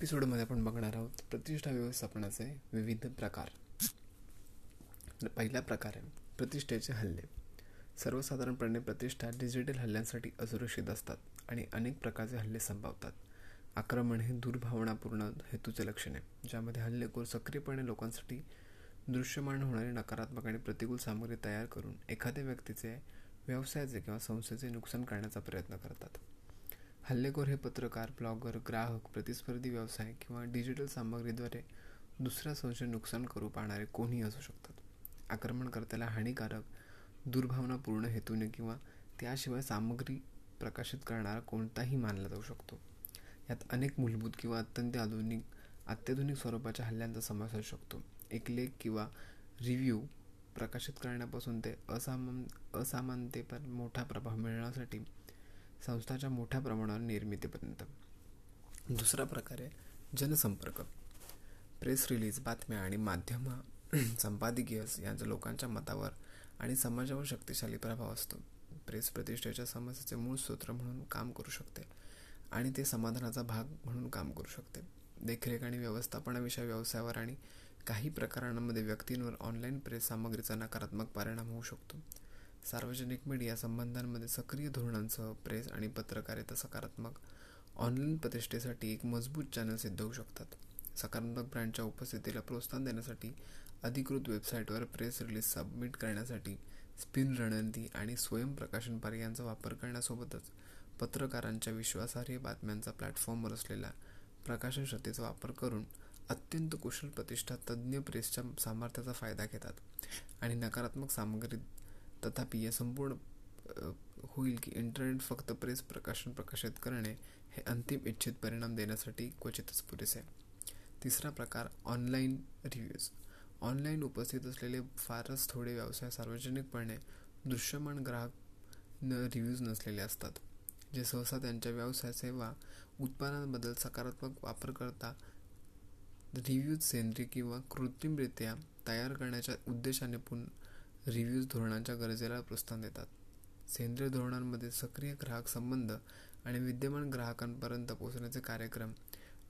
एपिसोडमध्ये आपण बघणार आहोत प्रतिष्ठा व्यवस्थापनाचे विविध प्रकार. पहिला प्रकार आहे प्रतिष्ठेचे हल्ले. सर्वसाधारणपणे प्रतिष्ठा डिजिटल हल्ल्यांसाठी असुरक्षित असतात आणि अनेक प्रकारचे हल्ले संभावतात. आक्रमण हे दुर्भावनापूर्ण हेतूचे लक्षण आहे ज्यामध्ये हल्लेखोर सक्रियपणे लोकांसाठी दृश्यमान होणारी नकारात्मक आणि प्रतिकूल सामग्री तयार करून एखाद्या व्यक्तीचे व्यवसायाचे किंवा संस्थेचे नुकसान करण्याचा प्रयत्न करतात. हल्लेखोर हे पत्रकार ब्लॉगर ग्राहक प्रतिस्पर्धी व्यवसाय किंवा डिजिटल सामग्रीद्वारे दुसऱ्या संशय नुकसान करू पाहणारे कोणीही असू शकतात. आक्रमणकर्त्याला हानिकारक दुर्भावनापूर्ण हेतूने किंवा त्याशिवाय सामग्री प्रकाशित करणारा कोणताही मानला जाऊ शकतो. यात अनेक मूलभूत किंवा अत्यंत आधुनिक अत्याधुनिक स्वरूपाच्या हल्ल्यांचा समावेश असू शकतो. एक लेख किंवा रिव्ह्यू प्रकाशित करण्यापासून ते असामान असामानतेपर मोठा प्रभाव मिळण्यासाठी संस्थाच्या मोठ्या प्रमाणावर निर्मितीपर्यंत दुसरा प्रकार आहे जनसंपर्क. प्रेस रिलीज बातम्या आणि माध्यम संपादकीय यांचा लोकांच्या मतावर आणि समाजावर शक्तिशाली प्रभाव असतो. प्रेस प्रतिष्ठेच्या समस्येचे मूळ सूत्र म्हणून काम करू शकते आणि ते समाधानाचा भाग म्हणून काम करू शकते. देखरेख आणि व्यवस्थापनाविषयी व्यवसायावर आणि काही प्रकारांमध्ये व्यक्तींवर ऑनलाईन प्रेस सामग्रीचा नकारात्मक परिणाम होऊ शकतो. सार्वजनिक मीडिया संबंधांमध्ये सक्रिय धोरणांसह प्रेस आणि पत्रकारिता सकारात्मक ऑनलाईन प्रतिष्ठेसाठी एक मजबूत चॅनल सिद्ध होऊ शकतात. सकारात्मक ब्रँडच्या उपस्थितीला प्रोत्साहन देण्यासाठी अधिकृत वेबसाईटवर प्रेस रिलीज सबमिट करण्यासाठी स्पिन रणनीती आणि स्वयंप्रकाशन पर्यायांचा वापर करण्यासोबतच पत्रकारांच्या विश्वासार्ह बातम्यांचा प्लॅटफॉर्मवर असलेल्या प्रकाशन शक्तीचा वापर करून अत्यंत कुशल प्रतिष्ठा तज्ज्ञ प्रेसच्या सामर्थ्याचा फायदा घेतात आणि नकारात्मक सामग्री तथापि या संपूर्ण होईल की इंटरनेट फक्त प्रेस प्रकाशन प्रकाशित करणे हे अंतिम इच्छित परिणाम देण्यासाठी क्वचितच पुरेसे आहे. तिसरा प्रकार ऑनलाईन रिव्ह्यूज ऑनलाईन उपस्थित असलेले फारच थोडे व्यवसाय सार्वजनिकपणे दृश्यमान ग्राहक न रिव्ह्यूज नसलेले असतात जे सहसा त्यांच्या व्यवसाय सेवा उत्पादनांबद्दल सकारात्मक वापर करता रिव्ह्यूज सेंद्रिय किंवा कृत्रिमरित्या तयार करण्याच्या उद्देशाने पुन रिव्ह्यूज धोरणांच्या गरजेला प्रोत्साहन देतात. सेंद्रिय धोरणांमध्ये सक्रिय ग्राहक संबंध आणि विद्यमान ग्राहकांपर्यंत पोहोचण्याचे कार्यक्रम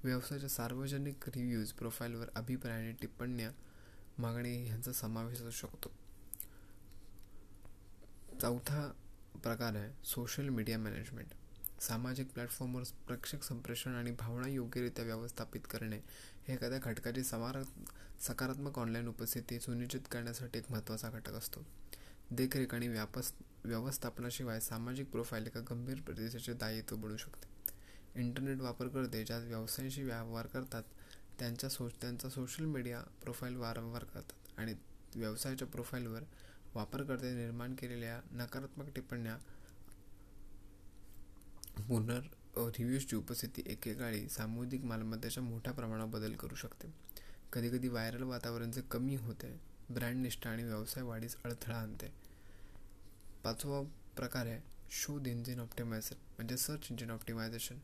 व्यवसायाच्या सार्वजनिक रिव्ह्यूज प्रोफाईलवर अभिप्राय आणि टिप्पण्या मागणी यांचा समावेश असू शकतो. चौथा प्रकार आहे सोशल मीडिया मॅनेजमेंट सामाजिक प्लॅटफॉर्मवर प्रेक्षक संप्रेषण आणि भावना योग्यरित्या व्यवस्थापित करणे हे एखाद्या घटकाची समार सकारात्मक ऑनलाईन उपस्थिती सुनिश्चित करण्यासाठी एक महत्त्वाचा घटक असतो. देखरेख आणि व्यापस व्यवस्थापनाशिवाय सामाजिक प्रोफाईल एका गंभीर प्रदेशाचे दायित्व बनू शकते. इंटरनेट वापरकर्ते ज्या व्यवसायाशी व्यवहार करतात त्यांच्या सो त्यांचा सोशल मीडिया प्रोफाईल वारंवार करतात आणि व्यवसायाच्या प्रोफाईलवर वापरकर्ते निर्माण केलेल्या नकारात्मक टिप्पण्या पुनर रिव्ह्यूजची उपस्थिती एकेकाळी सामुदायिक मालमत्तेच्या मोठ्या प्रमाणात बदल करू शकते. कधीकधी व्हायरल वातावरणचे कमी होते ब्रँड निष्ठा आणि व्यवसाय वाढीस अडथळा आणते. पाचवा प्रकार आहे शोध इंजिन ऑप्टिमायझर म्हणजे search engine optimization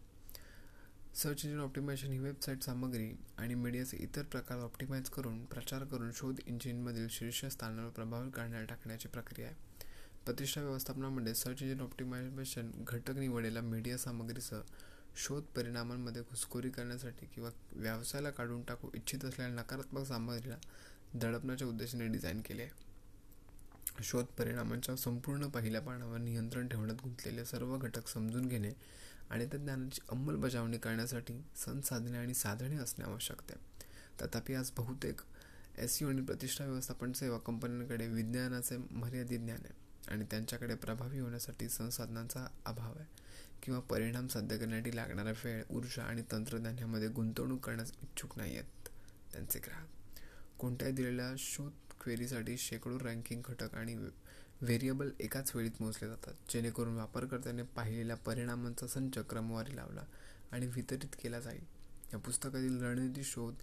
search engine optimization ही वेबसाईट सामग्री आणि मीडियाचे इतर प्रकार ऑप्टिमाइज करून प्रचार करून शोध इंजिनमधील शीर्षस्थानावर प्रभाव काढण्यात टाकण्याची प्रक्रिया आहे. प्रतिष्ठा व्यवस्थापनामध्ये सर्च इंजिन ऑप्टिमायझेशन घटक निवडेला मीडिया सामग्रीसह शोध परिणामांमध्ये घुसखोरी करण्यासाठी किंवा व्यवसायाला काढून टाकू इच्छित असलेल्या नकारात्मक सामग्रीला दडपण्याच्या उद्देशाने डिझाईन केले आहे. शोध परिणामांच्या संपूर्ण पहिल्या पानावर नियंत्रण ठेवण्यात गुंतलेले सर्व घटक समजून घेणे आणि त्या ज्ञानाची अंमलबजावणी करण्यासाठी संसाधने आणि साधने असणे आवश्यक आहे. तथापि आज बहुतेक एस आणि प्रतिष्ठा व्यवस्थापन सेवा कंपन्यांकडे विज्ञानाचे मर्यादित ज्ञान आहे. आणि त्यांच्याकडे प्रभावी होण्यासाठी संसाधनांचा अभाव आहे. किंवा परिणाम साध्य करण्यासाठी लागणारा वेळ ऊर्जा आणि तंत्रज्ञान ह्यामध्ये गुंतवणूक करण्यास इच्छुक नाही आहेत त्यांचे ग्राहक. कोणत्याही दिलेल्या शोध क्वेरीसाठी शेकडो रँकिंग घटक आणि व्हेरिएबल एकाच वेळीत मोजले जातात. जेणेकरून वापरकर्त्याने पाहिलेल्या परिणामांचा संच क्रमवारी लावला आणि वितरित केला जाईल. या पुस्तकातील रणनीती शोध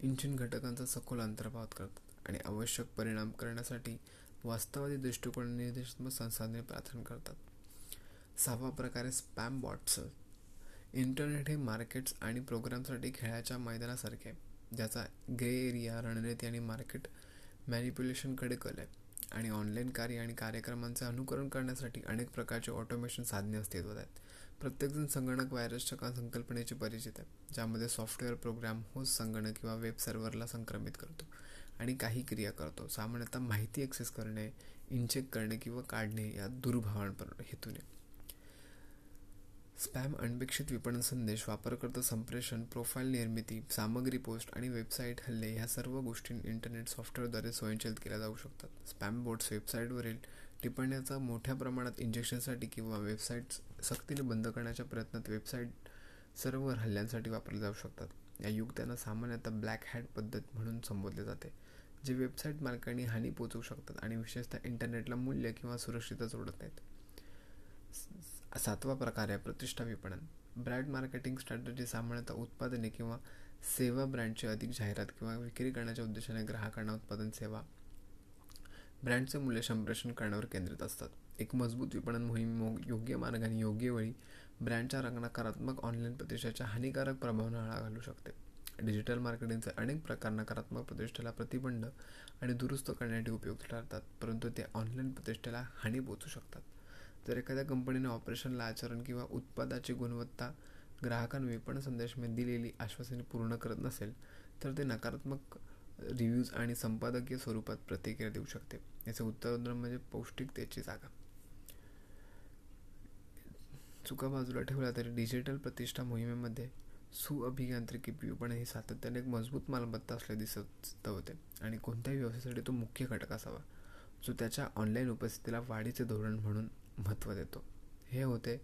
इंजिन घटकांचा सखोल अंतर्भाव करतात आणि आवश्यक परिणाम करण्यासाठी वास्तवादी दृष्टिकोन निर्देशात्मक संसाधने प्रार्थना करतात. सहावा प्रकारे स्पॅम बॉट्स इंटरनेट हे मार्केट्स आणि प्रोग्रामसाठी खेळाच्या मैदानासारखे ज्याचा ग्रे एरिया रणनीती आणि मार्केट मॅनिप्युलेशनकडे कल आहे. आणि ऑनलाईन कार्य आणि कार्यक्रमांचे अनुकरण करण्यासाठी अनेक प्रकारचे ऑटोमेशन साधने अस्तित्वात आहेत. प्रत्येकजण संगणक व्हायरसच्या संकल्पनेची परिचित आहे ज्यामध्ये सॉफ्टवेअर प्रोग्राम होस्ट संगणक किंवा वेब सर्व्हरला संक्रमित करतो. आणि काही क्रिया करतो. सामान्यतः माहिती ॲक्सेस करणे इनचेक करणे किंवा काढणे या दुर्भावांपर हेतूने स्पॅम अनपेक्षित विपणन संदेश वापरकर्ता संप्रेषण प्रोफाईल निर्मिती सामग्री पोस्ट आणि वेबसाईट हल्ले ह्या सर्व गोष्टी इंटरनेट सॉफ्टवेअरद्वारे स्वयंचलित केल्या जाऊ शकतात. स्पॅम बोर्ड्स वेबसाईटवरील टिप्पण्याचा मोठ्या प्रमाणात इंजेक्शनसाठी किंवा वेबसाईट्स सक्तीने बंद करण्याच्या प्रयत्नात वेबसाईट सर्व्हर हल्ल्यांसाठी वापरले जाऊ शकतात. या युक्त्यांना सामान्यतः ब्लॅक हॅट पद्धत म्हणून संबोधले जाते जे वेबसाईट मालकांनी हानी पोचवू शकतात आणि विशेषतः इंटरनेटला मूल्य किंवा सुरक्षितता जोडत नाहीत. सातवा प्रकार आहे प्रतिष्ठा विपणन. ब्रँड मार्केटिंग स्ट्रॅटजी सामान्यतः उत्पादने किंवा सेवा ब्रँडची अधिक जाहिरात किंवा विक्री करण्याच्या उद्देशाने ग्राहकांना उत्पादन सेवा ब्रँडचे मूल्य संप्रेषण करण्यावर केंद्रित असतात. एक मजबूत विपणन मोहीम योग्य मार्गाने योग्य वेळी ब्रँडच्या नकारात्मक ऑनलाईन प्रतिष्ठाच्या हानिकारक प्रभावांना आळा घालू शकते. डिजिटल मार्केटिंगचे अनेक प्रकार नकारात्मक प्रतिष्ठेला प्रतिबंध आणि दुरुस्त करण्यासाठी उपयुक्त ठरतात परंतु ते ऑनलाईन प्रतिष्ठेला हानी पोचू शकतात. जर एखाद्या कंपनीने ऑपरेशनला आचरण किंवा उत्पादाची गुणवत्ता ग्राहकांना विपणन संदेशमध्ये दिलेली आश्वासने पूर्ण करत नसेल तर ते नकारात्मक रिव्ह्यूज आणि संपादकीय स्वरूपात प्रतिक्रिया देऊ शकते. याचे उत्तर म्हणजे पौष्टिकतेची जागा. चुका बाजूला ठेवला तरी डिजिटल प्रतिष्ठा मोहिमेमध्ये सुअभियांत्रिकी विपणन हे सातत्याने एक मजबूत मालमत्ता असले दिसत होते. आणि कोणत्याही व्यवसायासाठी तो मुख्य घटक असावा जो त्याच्या ऑनलाईन उपस्थितीला वाढीचे धोरण म्हणून महत्त्व देतो. हे होते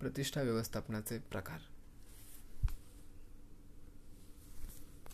प्रतिष्ठा व्यवस्थापनाचे प्रकार.